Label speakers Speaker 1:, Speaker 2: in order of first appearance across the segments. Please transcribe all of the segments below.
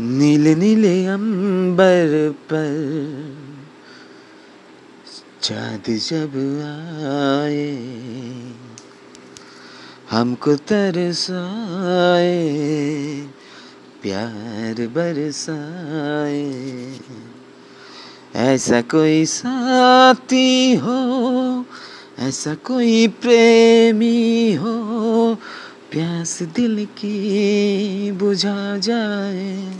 Speaker 1: नीले नीले अंबर पर चाँद जब आए, हमको तरसाए, प्यार बरसाए। ऐसा कोई साथी हो, ऐसा कोई प्रेमी हो प्यास दिल की बुझा जाए।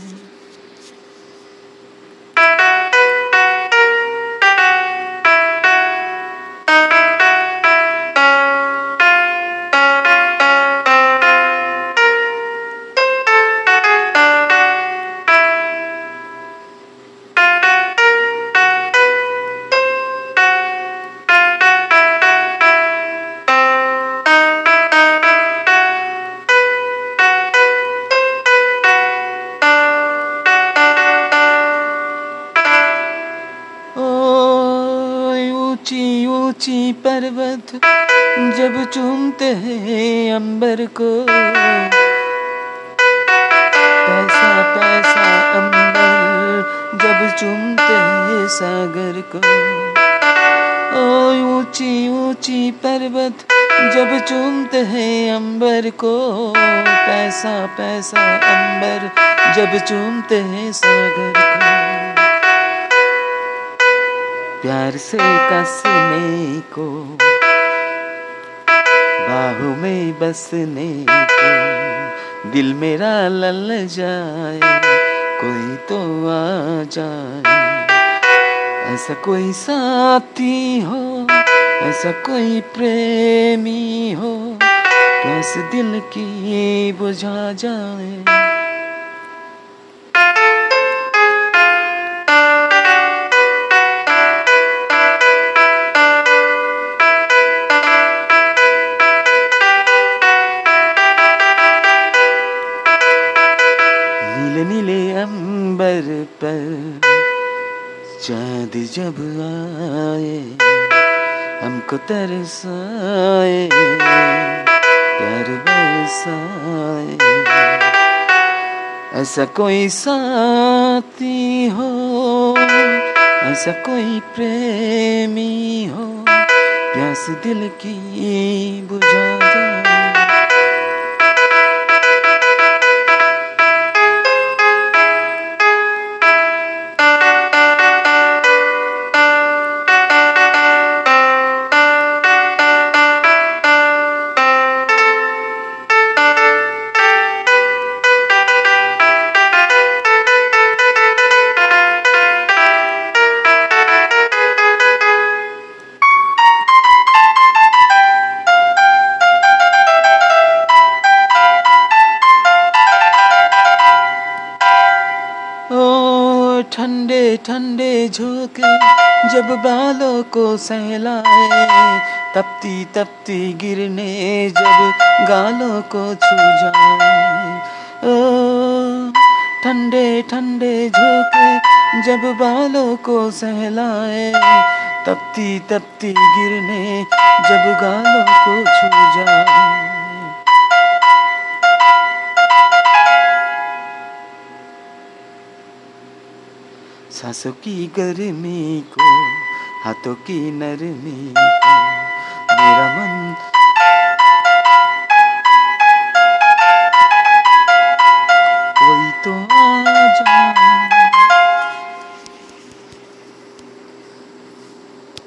Speaker 1: ऊँची ऊँची पर्वत जब चूमते हैं अंबर को। पैसा पैसा अंबर जब चूमते हैं सागर को। ओ ऊँची ऊँची पर्वत जब चूमते हैं अंबर को। पैसा पैसा अंबर जब चूमते हैं सागर को। प्यार से कसने को, बाहों में बसने को, दिल मेरा लल जाए, कोई तो आ जाए। ऐसा कोई साथी हो, ऐसा कोई प्रेमी हो प्यास दिल की बुझा जाए। चाँद जब आए, हमको तरसाए, प्यार बरसाए। ऐसा कोई साथी हो, ऐसा कोई प्रेमी हो, प्यास दिल की बुझा ठंडे झोंके जब बालों को सहलाए, तपती तपती गिरने जब गालों को छू जाए। ओ, ठंडे ठंडे झोंके जब बालों को सहलाए, तपती तपती गिरने जब गालों को छू जाए। सांसों की गर्मी को हाथों की नरमी को। मेरा मन